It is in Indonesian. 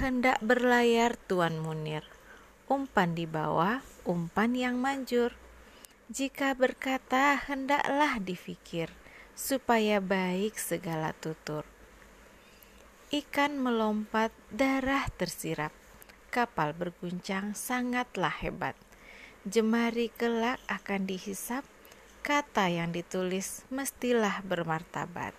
hendak berlayar Tuan Munir. Umpan di bawah, umpan yang manjur. Jika berkata, hendaklah difikir, supaya baik segala tutur. Ikan melompat, darah tersirap. Kapal berguncang sangatlah hebat. Jemari kelak akan dihisap, kata yang ditulis mestilah bermartabat.